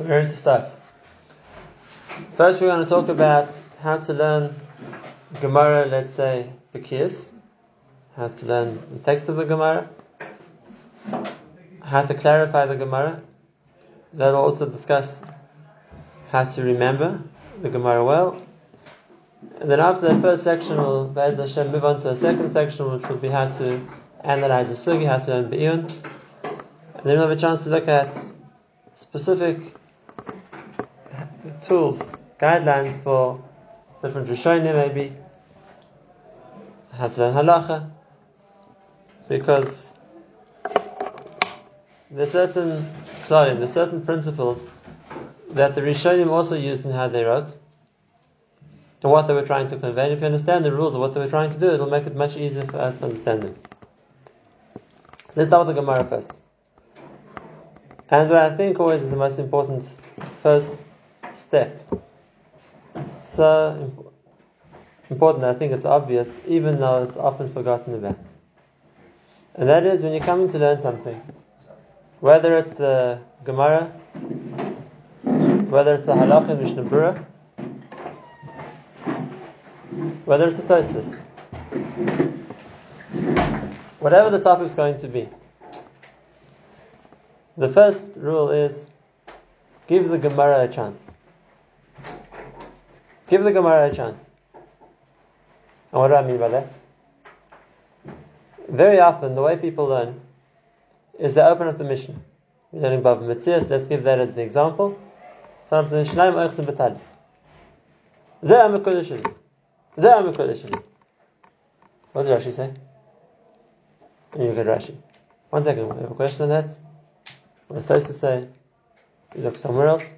So we're ready to start. First, we're going to talk about how to learn Gemara, let's say, Bekiyas, how to learn the text of the Gemara, how to clarify the Gemara. That will also discuss how to remember the Gemara well. And then after that first section, we'll, Be'ez Hashem, move on to a second section, which will be how to analyze the Sugi, how to learn Be'iyun. And then we'll have a chance to look at specific tools, guidelines for different Rishonim maybe, how to learn Halacha, because there's certain klalim, there's certain principles that the Rishonim also used in how they wrote, and what they were trying to convey. And if you understand the rules of what they were trying to do, it'll make it much easier for us to understand them. Let's start with the Gemara first. And what I think always is the most important first step. So important, I think it's obvious, even though it's often forgotten about. And that is when you're coming to learn something, whether it's the Gemara, whether it's the Halacha Mishnah Berurah, whether it's the Tosfos, whatever the topic is going to be. The first rule is give the Gemara a chance. Give the Gemara a chance. And what do I mean by that? Very often, the way people learn is they open up the Mishnah. We're learning Bava Metzias, let's give that as the example. Sometimes the Mishnah Oichsim Betalis. Zeh HaMekodesh Sheli. Zeh HaMekodesh Sheli. What did Rashi say? You get Rashi. One second, we have a question on that? What it's supposed say, you look somewhere else.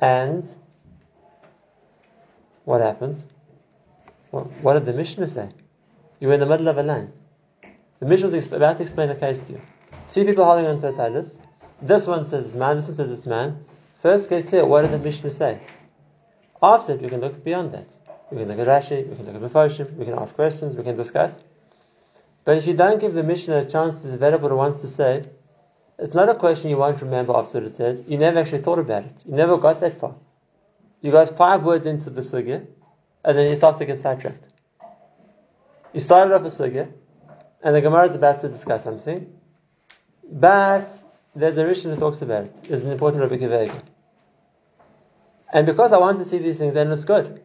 And what happened? What, what did the Mishnah say? You were in the middle of a line. The Mishnah was about to explain a case to you. Two people holding on to a talis. This one says it's man, this one says it's man. First get clear, what did the Mishnah say? After it, we can look beyond that. We can look at Rashi, we can look at Mefoshim, we can ask questions, we can discuss. But if you don't give the Mishnah a chance to develop what it wants to say, it's not a question you won't remember after it says. You never actually thought about it. You never got that far. You got five words into the sugya, and then you start to get sidetracked. You started off a sugya, and the Gemara is about to discuss something, but there's a Rishon that talks about it. It's an important Rabbi Akiva Eiger. And because I want to see these things, then it's good.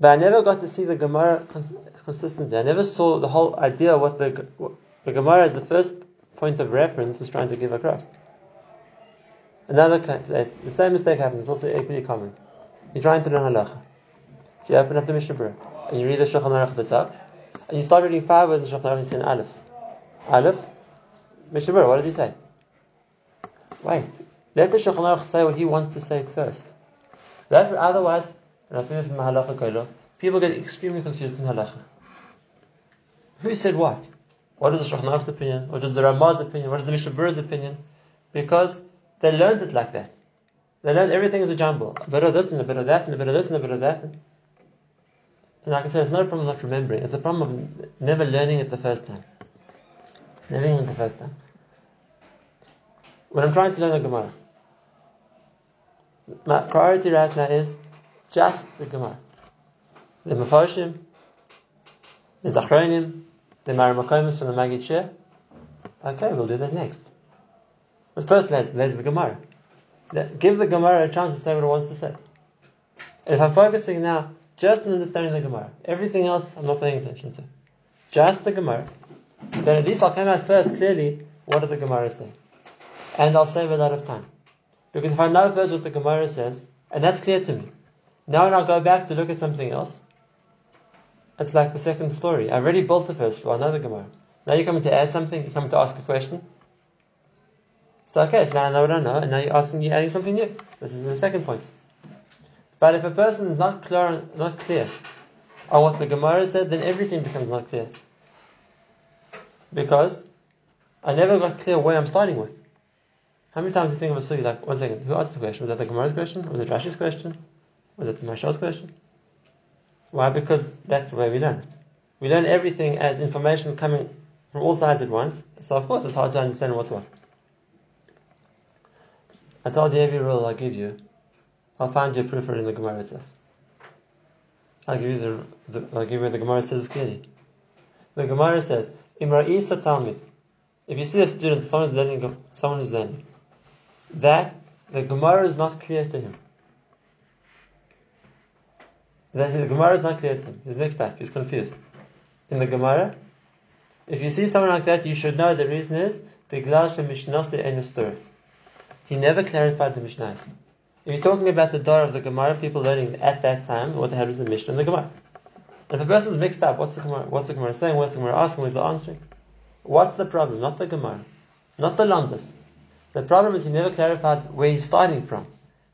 But I never got to see the Gemara cons- consistently. I never saw the whole idea what the, what the Gemara is the first point of reference was trying to give across. Another place, the same mistake happens, it's also equally common. You're trying to learn halacha. So you open up the Mishnah Berurah, and you read the Shulchan Aruch at the top, and you start reading five words of Shulchan Aruch and you see an Aleph. Aleph, Mishnah Berurah, what does he say? Wait, let the Shulchan Aruch say what he wants to say first. Otherwise, and I say this in my halacha people get extremely confused in halacha. Who said what? What is the Shulchan Aruch's opinion? What is the Ramah's opinion? What is the Mishnah Berurah's opinion? Because they learned it like that. They learned everything is a jumble. A bit of this and a bit of that and a bit of this and a bit of that. And like I said, it's not a problem of not remembering. It's a problem of never learning it the first time. Never learning it the first time. When I'm trying to learn the Gemara, my priority right now is just the Gemara. The Mefoshim, the Zachronim, the Maramakomis from the Magid Shir. Okay, we'll do that next. But first, let's let's the Gemara. Give the Gemara a chance to say what it wants to say. If I'm focusing now just on understanding the Gemara, everything else I'm not paying attention to. Just the Gemara. Then at least I'll come out first clearly what did the Gemara say. And I'll save a lot of time. Because if I know first what the Gemara says, and that's clear to me, now when I go back to look at something else, it's like the second story. I already built the first floor, I know the Gemara. Now you're coming to add something, you're coming to ask a question. So okay, so now I know what I know, and now you're asking, you're adding something new. This is the second point. But if a person is not clear, not clear on what the Gemara said, then everything becomes not clear. Because I never got clear where I'm starting with. How many times do you think of a sugi like, one second, who asked the question? Was that the Gemara's question? Was it Rashi's question? Was it the Mashal's question? Why? Because that's the way we learn it. We learn everything as information coming from all sides at once, so of course it's hard to understand what's what. I told you every rule I give you, I'll find you a proof for it in the Gemara itself. I'll give you the, the I'll give you the Gemara says clearly. The Gemara says, Imra Isa Talmud. If you see a student, someone is learning, someone is learning, that the Gemara is not clear to him. That the Gemara is not clear to him. He's mixed up. He's confused. In the Gemara, if you see someone like that, you should know the reason is Biglash Mishnase Enustur. He never clarified the Mishnahs. If you're talking about the door of the Gemara, people learning at that time what the hell was the Mishnah and the Gemara. And if a person's mixed up, what's the Gemara, what's the Gemara saying? What's the Gemara asking? What's the answering? What's the problem? Not the Gemara, not the Landas. The problem is he never clarified where he's starting from.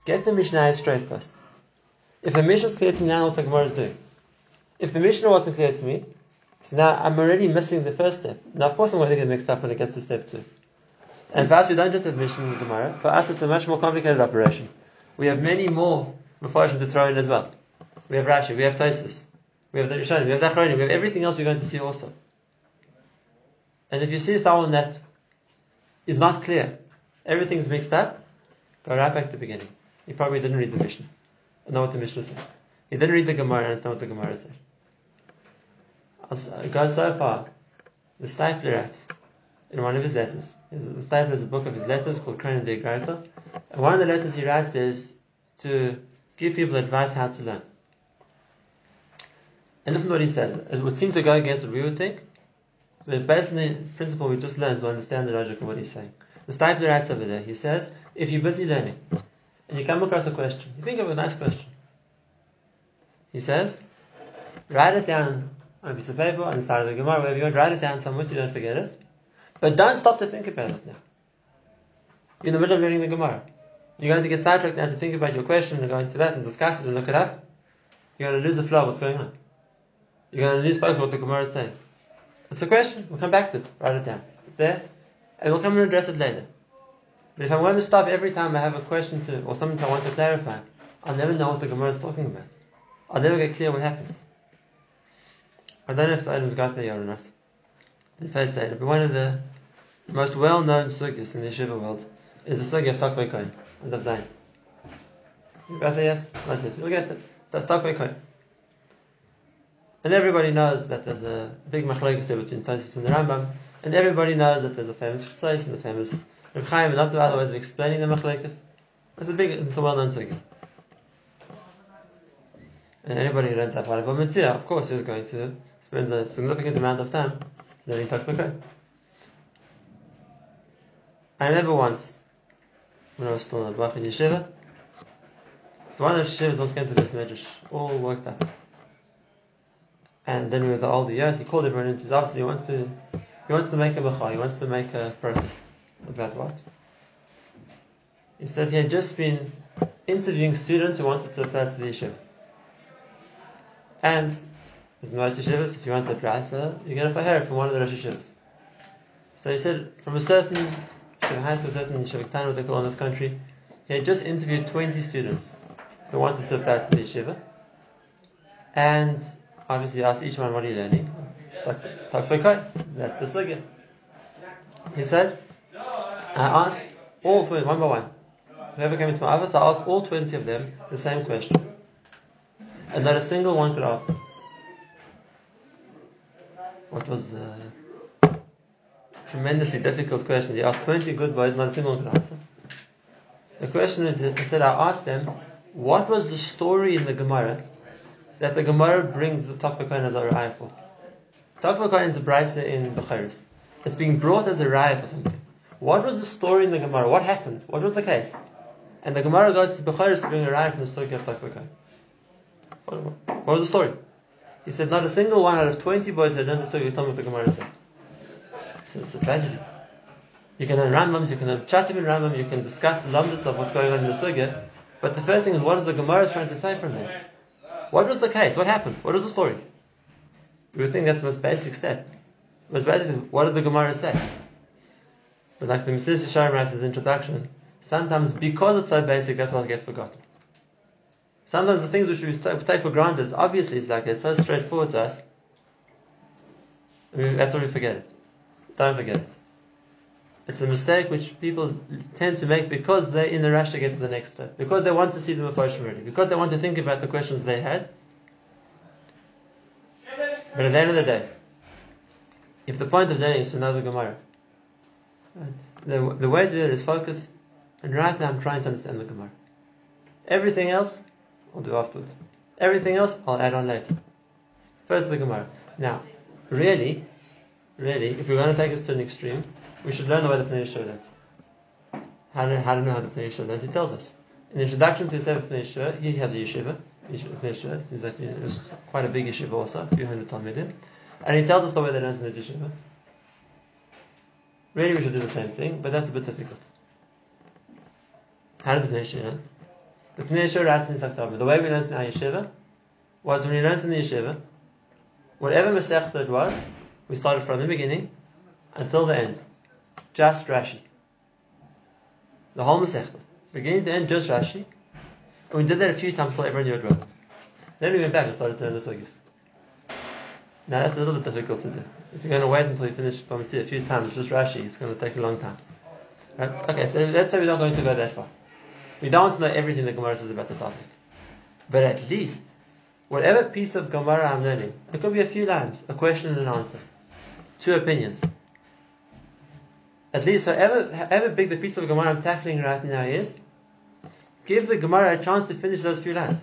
Get the Mishnah straight first. If the Mishnah is clear to me now, what the Gemara is doing. If the Mishnah wasn't clear to me, so now I'm already missing the first step. Now, of course, I'm going to get mixed up when it gets to step two. And for us, we don't just have Mishnah and Gemara. For us, it's a much more complicated operation. We have many more Mepharshim to throw in as well. We have Rashi, we have Tosis, we have the Rishonim, we have the Achronim, we have everything else we're going to see also. And if you see someone that is not clear, everything's mixed up, go right back to the beginning. He probably didn't read the Mishnah, know what the Mishnah said. He didn't read the Gemara and understand what the Gemara said. It goes so far. The Steipler writes in one of his letters. The Steipler is a book of his letters called Karyana D'Igarta. And one of the letters he writes is to give people advice how to learn. And listen to what he said. It would seem to go against what we would think, but based on the principle we just learned, we understand the logic of what he's saying. The Steipler writes over there, he says, if you're busy learning, and you come across a question, you think of a nice question. He says, write it down on a piece of paper, on the side of the Gemara, wherever you want, write it down somewhere so you don't forget it. But don't stop to think about it now. You're in the middle of reading the Gemara. You're going to get sidetracked now to think about your question and go into that and discuss it and look it up. You're going to lose the flow of what's going on. You're going to lose focus of what the Gemara is saying. It's a question. We'll come back to it. Write it down. It's there. And we'll come and address it later. But if I'm going to stop every time I have a question to, or something I want to clarify, I'll never know what the Gemara is talking about. I'll never get clear what happens. I don't know if the items got there or not. In first but one of the most well-known sugyas in the yeshiva world is the sugya of Takvei Kohen and of Zayin. You got there yet? Not yet. You'll get it. That's Takvei. And everybody knows that there's a big machlokes there between Tosis and the Rambam, and everybody knows that there's a famous Chesais and the famous Reb Chaim, and lots of other ways of explaining the machlokes. It's a big, it's a well-known sugya. And anybody who learns Bava Metzia, of course, is going to spend a significant amount of time learning Takvei I remember once, when I was still in Bach in Yeshiva, so one of the Yeshivas once came to this Medrash, all worked up. And then were the older years, he called everyone into his office, he wants to, he wants to make a bachar, he wants to make a protest. About what? He said he had just been interviewing students who wanted to apply to the yeshiva. And with most yeshivas, if you want to apply to, you get a fahir from one of the Rosh yeshivas. So he said, from a certain yeshiva high school, certain yeshiva town, what they call in this country, he had just interviewed 20 students who wanted to apply to the yeshiva. And obviously asked each one, what are you learning? Talk That's the sugya. He said, I asked all 20, one by one. Whoever came into my office, I asked all 20 of them the same question. And not a single one could answer. What was the tremendously difficult question? He asked 20 good boys, not a single could answer. The question is, he said, I asked them, what was the story in the Gemara that the Gemara brings the Takvakoin as a raya for? Takvakoin is a brisa in Bechoros. It's being brought as a raya for something. What was the story in the Gemara? What happened? What was the case? And the Gemara goes to Bechoros to bring a raya from the story of Takvakoin. What was the story? He said not a single one out of 20 boys had done the me what the Gemara said. So it's a tragedy. You can learn Rambams, you can learn Chatim in Rambam, you can discuss the lumdus of what's going on in the Sugya, but the first thing is what is the Gemara trying to say from there? What was the case? What happened? What was the story? We would think that's the most basic step. Most basic what did the Gemara say? But like the Mesilas Yesharim writes his introduction, sometimes because it's so basic, that's what gets forgotten. Sometimes the things which we take for granted, obviously it's like it's so straightforward to us. That's why we forget it. Don't forget it. It's a mistake which people tend to make because they're in a rush to get to the next step, because they want to see the Mephoshim already, because they want to think about the questions they had. But at the end of the day, if the point of learning is another Gemara, the, the way to do it is focus, and right now I'm trying to understand the Gemara. Everything else, I'll do afterwards. Everything else, I'll add on later. First the Gemara. Now, really, really, if we're going to take this to an extreme, we should learn the way the Pnei Yehoshua learns. How do, how to know how the Pnei learns? He tells us. In the introduction to the Sefer Pnei he has a yeshiva. Pnei Yehoshua, seems like it was quite a big yeshiva also, a few hundred Talmidim. And he tells us the way they learn in his yeshiva. Really, we should do the same thing, but that's a bit difficult. How did the Pnei learn? The Pnei Yehoshua writes in Sakhtama. The way we learned in our yeshiva was when we learned in the yeshiva, whatever Masechta it was, we started from the beginning until the end. Just Rashi. The whole Masechta. Beginning to end, just Rashi. And we did that a few times till everyone knew it well. Then we went back and started to learn the Sugis. Now that's a little bit difficult to do. If you're going to wait until you finish Bamitzia a few times, just Rashi, it's going to take a long time. Right? Okay, so let's say we're not going to go that far. We don't know everything the Gemara says about the topic. But at least, whatever piece of Gemara I'm learning, it could be a few lines, a question and an answer, two opinions. At least, however, however big the piece of Gemara I'm tackling right now is, give the Gemara a chance to finish those few lines.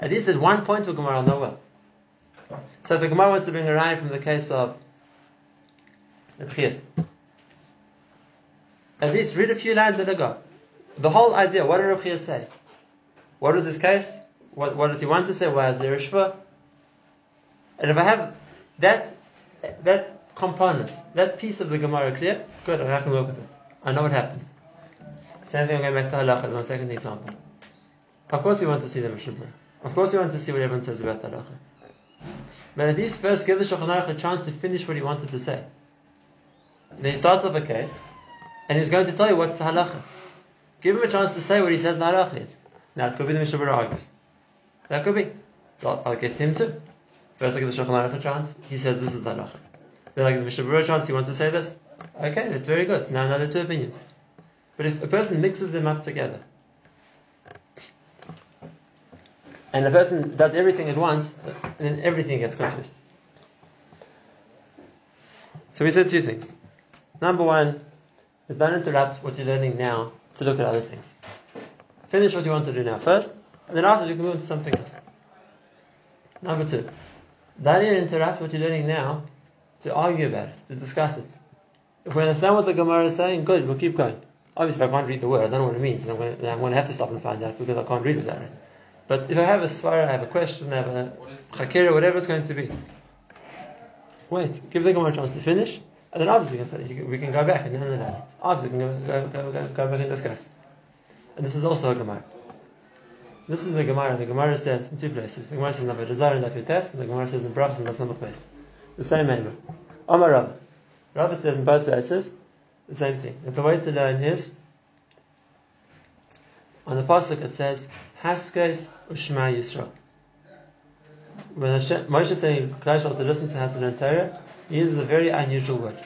At least at one point of Gemara I'll know well. So if the Gemara wants to bring a rhyme from the case of Rebchir, at least read a few lines and go. The whole idea, what did Rebchir say? What was his case? What, what does he want to say? Why is there a shva? And if I have that that component, that piece of the Gemara clear, good, I can work with it. I know what happens. Same thing, I'm going back to halacha as my second example. Of course, you want to see the Mishnah Of course, you want to see what everyone says about the halacha. But at least first give the Shulchan Aruch a chance to finish what he wanted to say. Then he starts up a case, and he's going to tell you what's the halacha. Give him a chance to say what he says the halacha is. Now it could be the Mishnah argues. That could be. I'll, I'll get him to. First I give the Shulchan Aruch a chance. He says this is the halacha. Then I give the Mishnah a chance. He wants to say this. Okay, that's very good. So now another two opinions. But if a person mixes them up together, and the person does everything at once, then everything gets confused. So we said two things. Number one is don't interrupt what you're learning now to look at other things. Finish what you want to do now first, and then after you can move on to something else. Number two, don't interrupt what you're learning now to argue about it, to discuss it. If we understand what the Gemara is saying, good, we'll keep going. Obviously, if I can't read the word, I don't know what it means. I'm going, to, I'm going to have to stop and find out because I can't read without it. But if I have a svara, I have a question, I have a chakira, whatever it's going to be, wait, give the Gemara a chance to finish, and then obviously we can, go back and analyze it. Obviously, we can go, go, go, go back and discuss. And this is also a Gemara. This is a Gemara. The Gemara says in two places. The Gemara says in Avodah and Lafites, and the Gemara says in Brachas, and that's another place. The same name. Omar Rav. Rav says in both places the same thing. And the way to learn is on the pasuk it says Haskes Ushma Yisrael. When Moshe is telling Klal to listen to how to learn Torah, uses a very unusual word.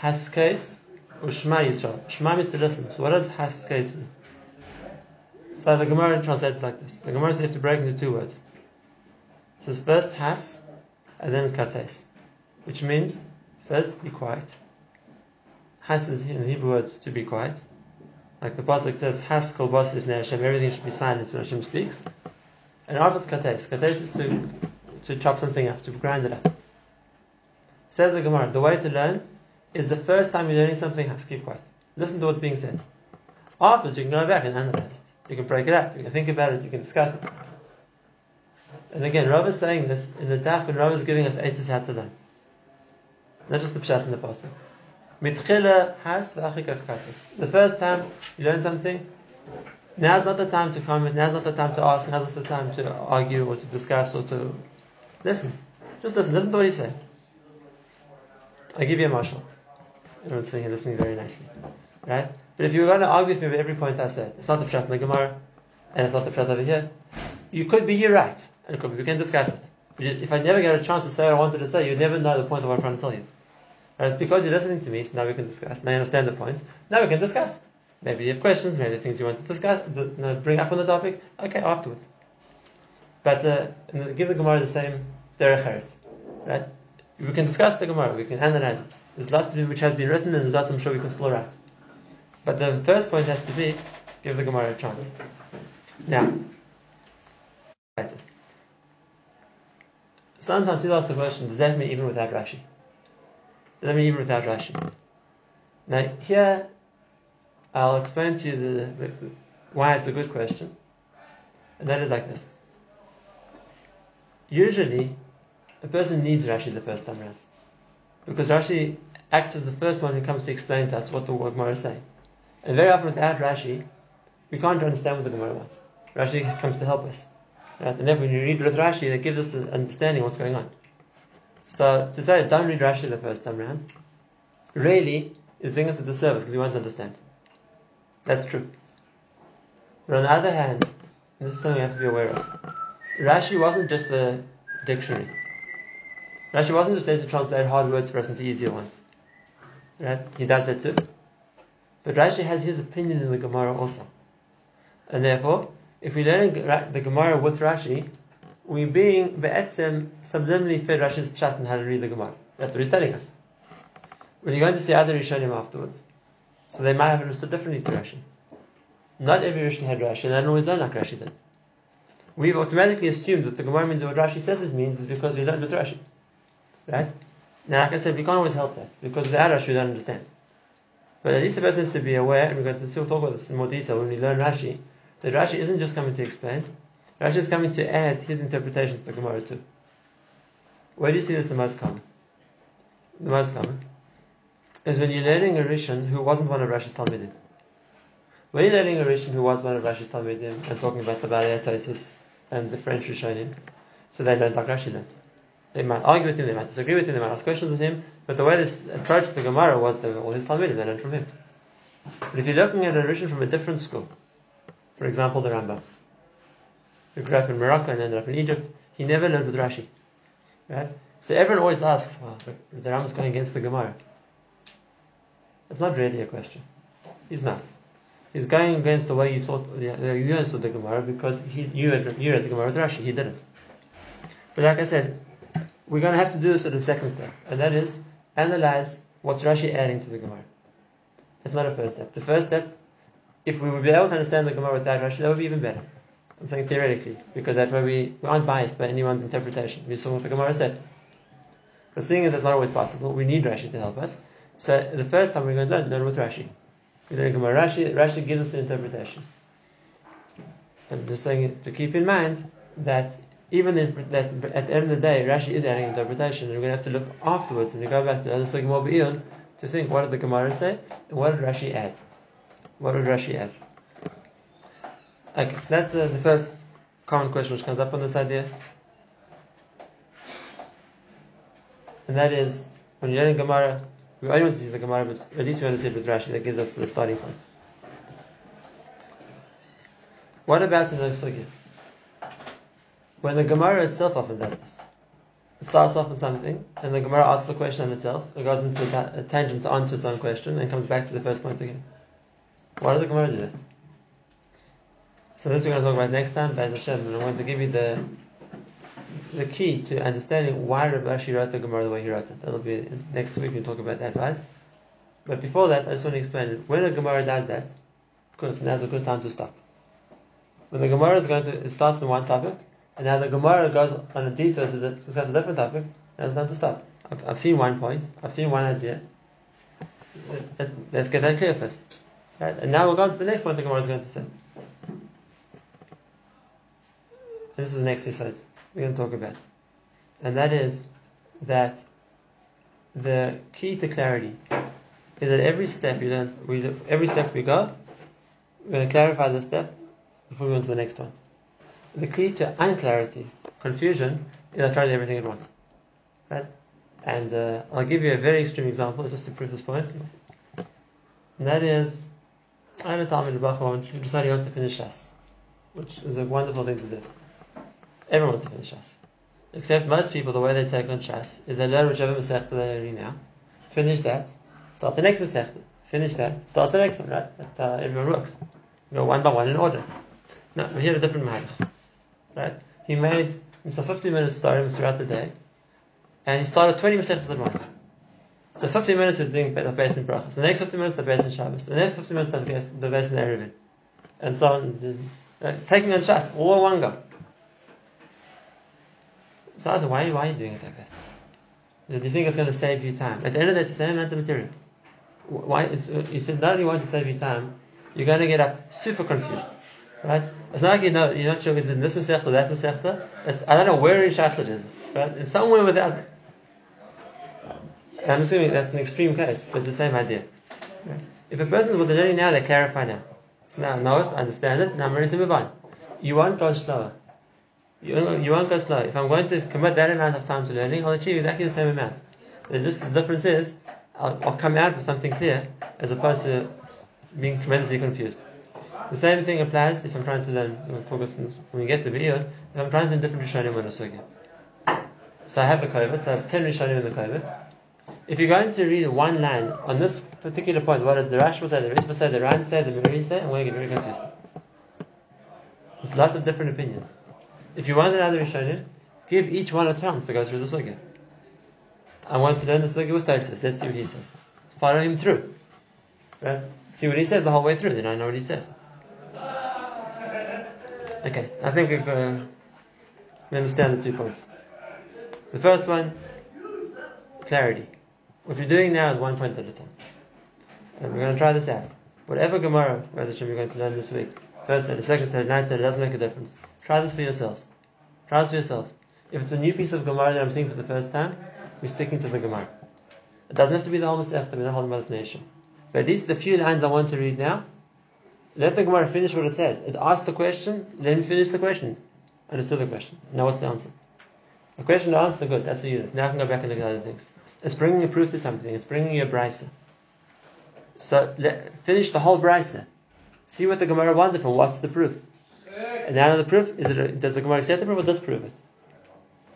Haskes Ushma Yisrael. Shema means to listen. So what does Haskes mean? So the Gemara translates like this. The Gemara says you have to break into two words. It says first Has and then Kates, which means first be quiet. Has is in Hebrew word to be quiet. Like the pasuk says, "Has kol basif Hashem." Everything should be silent when Hashem speaks. And after kates, kates is to to chop something up, to grind it up. Says the Gemara, the way to learn is the first time you're learning something, has keep quiet. Listen to what's being said. Afterwards, you can go back and analyze it. You can break it up. You can think about it. You can discuss it. And again, Rav is saying this in the daf, and Rav is giving us eight how to learn. Not just the pshat in the pasuk. Has The first time you learn something, now's not the time to comment, now's not the time to ask, now's not the time to argue or to discuss or to listen. Just listen, listen to what he's saying. I give you a marshal. Everyone's sitting here listening very nicely. Right? But if you were going to argue with me with every point I said, it's not the pshat in the Gemara, and it's not the pshat over here, you could be you're right, and it could be, we can discuss it. But if I never get a chance to say what I wanted to say, you'd never know the point of what I'm trying to tell you. Whereas because you're listening to me, so now we can discuss. Now you understand the point. Now we can discuss. Maybe you have questions, maybe things you want to discuss, bring up on the topic. Okay, afterwards. But uh, give the Gemara the same derech right? We can discuss the Gemara, we can analyze it. There's lots which has been written, and there's lots I'm sure we can slow write. But the first point has to be give the Gemara a chance. Now, right. Sometimes people ask the question, does that mean even without Rashi? Does that mean even without Rashi? Now, here, I'll explain to you the, the, why it's a good question. And that is like this. Usually, a person needs Rashi the first time around. Because Rashi acts as the first one who comes to explain to us what the Gemara is saying. And very often without Rashi, we can't understand what the Gemara wants. Rashi comes to help us. Right? And then when you read with Rashi, it gives us an understanding what's going on. So to say don't read Rashi the first time around, really is doing us a disservice because we won't understand. That's true. But on the other hand, this is something we have to be aware of. Rashi wasn't just a dictionary. Rashi wasn't just there to translate hard words for us into easier ones. Right? He does that too. But Rashi has his opinion in the Gemara also. And therefore, if we learn the Gemara with Rashi, we're being be'etzem subliminally fed Rashi's chat and how to read the Gemara. That's what he's telling us. When you're going to see other Rishonim afterwards, so they might have understood differently to Rashi. Not every Rishon had Rashi, and I don't always learn like Rashi then. We've automatically assumed that the Gemara means what Rashi says it means is because we learned with Rashi. Right? Now, like I said, we can't always help that, because the Rashi we don't understand. But at least the person has to be aware, and we're going to still talk about this in more detail when we learn Rashi, that Rashi isn't just coming to explain, Rashi is coming to add his interpretation to the Gemara too. Where do you see this the most common? The most common is when you're learning a Rishon who wasn't one of Rashi's Talmidim. When you're learning a Rishon who was one of Rashi's Talmidim and talking about the Balei and the French Rishonim, so they learned like Rashi learned. They might argue with him, they might disagree with him, they might ask questions of him, but the way they approached the Gemara was that all his Talmidim, they learned from him. But if you're looking at a Rishon from a different school, for example, the Rambam, who grew up in Morocco and ended up in Egypt, he never learned with Rashi. Right? So everyone always asks, well, the Rambam's going against the Gemara. It's not really a question. He's not. He's going against the way you thought, you understood the Gemara because he, you, read, you read the Gemara with Rashi. He didn't. But like I said, we're going to have to do this at the second step, and that is analyze what's Rashi adding to the Gemara. That's not a first step. The first step, if we would be able to understand the Gemara without Rashi, that would be even better. I'm saying theoretically, because that way we, we aren't biased by anyone's interpretation. We saw what the Gemara said. But seeing as that's not always possible, we need Rashi to help us. So the first time we're going to learn, learn with Rashi. We learn Gemara. Rashi, Rashi gives us the interpretation. I'm just saying to keep in mind that even that at the end of the day, Rashi is adding interpretation, and we're going to have to look afterwards when we go back to the other Sugim to think what did the Gemara say and what did Rashi add? What did Rashi add? Okay, so that's uh, the first common question which comes up on this idea. And that is, when you're learning Gemara, we only want to see the Gemara, but at least we understand with Rashi, that gives us the starting point. What about the next Sugya? When the Gemara itself often does this. It starts off with something, and the Gemara asks a question on itself, it goes into a tangent to answer its own question, and comes back to the first point again. Why does the Gemara do that? So this we're going to talk about next time, Bez Hashem, and I want to give you the the key to understanding why Rabbi Ashi wrote the Gemara the way he wrote it. That'll be next week. We'll talk about that, right? But before that, I just want to explain it. When a Gemara does that, of course, now's a good time to stop. When the Gemara is going to, it starts one topic, and now the Gemara goes on a detour to discuss a different topic, now it's time to stop. I've, I've seen one point, I've seen one idea. Let's, let's get that clear first. Right? And now we'll go on to the next point the Gemara is going to say. this is the next slide we're going to talk about. And that is that the key to clarity is that every step you learn, we, every step we go, we're going to clarify the step before we go on to the next one. The key to unclarity, confusion, is I try to do everything at once. Right? And uh, I'll give you a very extreme example just to prove this point. And that is, I had a Talmud Bachman who decided he wants to finish Shas, which is a wonderful thing to do. Everyone wants to finish Shas. Except most people, the way they take on Shas is they learn whichever Masechta they're learning now, finish that, start the next Masechta, finish that, start the next one, right? That's how everyone works. You go one by one in order. No, we had a different Mahalach. Right? He made himself 15 minutes starting throughout the day, and he started 20 Masechtas at once. So 15 minutes we're doing the base in Brachas. The next 15 minutes the base in Shabbos. The next 15 minutes the base, in Eruvin. And so on. Taking on Shas, all in one go. So I said, why, why are you doing it like that? Do you think it's going to save you time? At the end of the day, it's the same amount of material. Why? you said not only want to save you time, you're going to get up super confused. Right? It's not like you know, you're not sure if it's in this Masechta or that Masechta. It's, I don't know where in Shas it is. Right? It's somewhere without I'm assuming that's an extreme case, but the same idea. If a person with the learning now, they clarify now. So now know it, I understand it, now I'm ready to move on. You won't go slower. You, you won't go slow. If I'm going to commit that amount of time to learning, I'll achieve exactly the same amount. The, just the difference is, I'll, I'll come out with something clear as opposed to being tremendously confused. The same thing applies if I'm trying to learn, when we get the video, if I'm trying to learn different Rishonim on a Sugya. So I have the so I have 10 Rishonim in the COVID. If you're going to read one line on this particular point, what does the Rashba say, the Ritva say, the Ran say, the Meiri say, I'm going to get very confused. There's lots of different opinions. If you want another Rishonim, give each one a chance to go through the Sugya. I want to learn the Sugya with Tosis. Let's see what he says. Follow him through. Right? See what he says the whole way through, then I know what he says. Okay, I think we've, uh, we understand the two points. The first one, clarity. What we're doing now is one point at a time. And we're going to try this out. Whatever Gemara, Hashem, you're going to learn this week, first the second day, ninth day, it doesn't make a difference. Try this for yourselves. Try this for yourselves. If it's a new piece of Gemara that I'm seeing for the first time, we're sticking to the Gemara. It doesn't have to be the whole Masechta, we're not holding the nation. But at least the few lines I want to read now, let the Gemara finish what it said. It asked the question, let me finish the question. Understood the question. Now what's the answer? The question, the answer, good, that's the unit. Now I can go back and look at other things. It's bringing a proof to something. It's bringing you a brisa. So let, finish the whole brisa. See what the Gemara wanted from. What's the proof? And now the proof is it? Does the Gemara accept the proof or does prove it?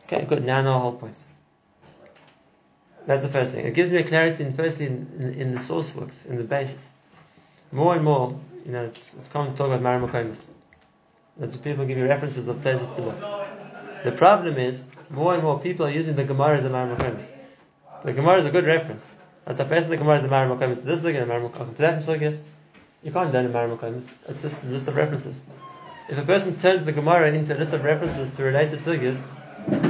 Okay, good. Now know the whole point. That's the first thing. It gives me a clarity, in, firstly, in, in, in, the source works, in the basis. More and more, you know, it's, it's common to talk about Maramokomis. That people give you references of places to look. The problem is, more and more people are using the Gemara as a Maramokomis. The Gemara is a good reference. At the person the Gemara is a Mara Makomis. This is a Mara Makomis. To that Sugya, you can't learn a Mara Makomis. It's just a list of references. If a person turns the Gemara into a list of references to related sugyas,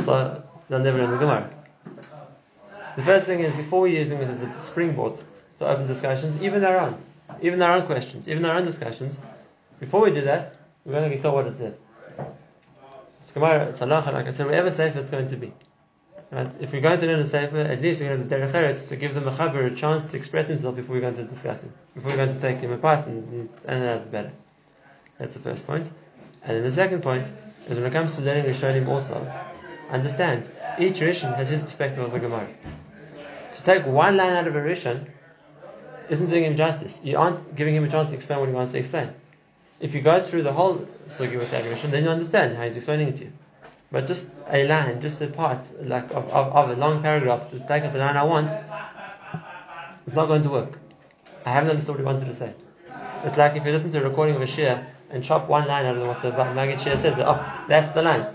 so they'll never learn the Gemara. The first thing is before we're using it as a springboard to open discussions, even own, even our own questions, even our own discussions, before we do that, we're going to get what it says. It's Gemara, it's halacha, like I said, whatever safe it's going to be. Right? If we're going to learn a sefer, at least we're going to derech eretz to give the mechaber a chance to express himself before we're going to discuss it, before we're going to take him apart and, and analyze it better. That's the first point. And then the second point is when it comes to learning Rishonim also, understand each Rishon has his perspective of the Gemara. To take one line out of a Rishon isn't doing him justice. You aren't giving him a chance to explain what he wants to explain. If you go through the whole sugi with the Rishon, then you understand how he's explaining it to you. But just a line, just a part, like of, of, of a long paragraph to take up a line I want, it's not going to work. I haven't understood what he wanted to say. It's like if you listen to a recording of a shir and chop one line out of what the Maggid shir says, oh, that's the line.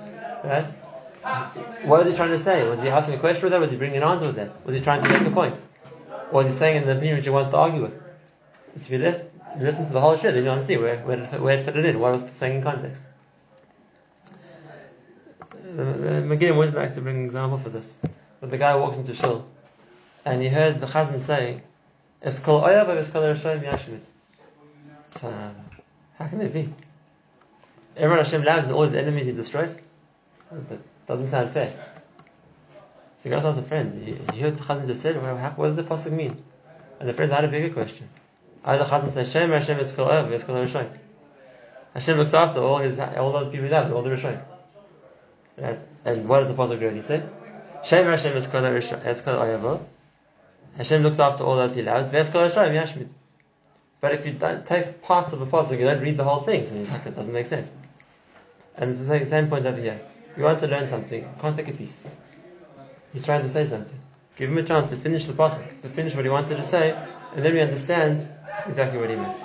Right? What was he trying to say? Was he asking a question with that? Was he bringing an answer with that? Was he trying to make a point? Or was he saying in the opinion which he wants to argue with? If you listen to the whole shir, then you want to see where, where, where it fitted in, what was saying in context the, the Megillah always like to bring an example for this. But the guy walks into shul and he heard the chazan saying, "Eskol oyav eskol Hashem yashmit." So, how can it be? Everyone Hashem loves all his enemies he destroys. That doesn't sound fair. So he goes to ask a friend. You, you heard the chazan just said. What does the pasuk mean? And the friend had a bigger question. I the chazan says, "Shem Hashem is eskol oyav eskol Hashem." Hashem looks after all his all the people he loves, all the Rishonim. Right? And what does the Pasuk really say? Shem Hashem is kol oyavo. Hashem looks after all that he loves. Ves kol yashmid. But if you don't take parts of a Pasuk, you don't read the whole thing, so it doesn't make sense. And it's the same point over here. You want to learn something, can't take a piece. He's trying to say something. Give him a chance to finish the pasuk, to finish what he wanted to say, and then we understand exactly what he meant.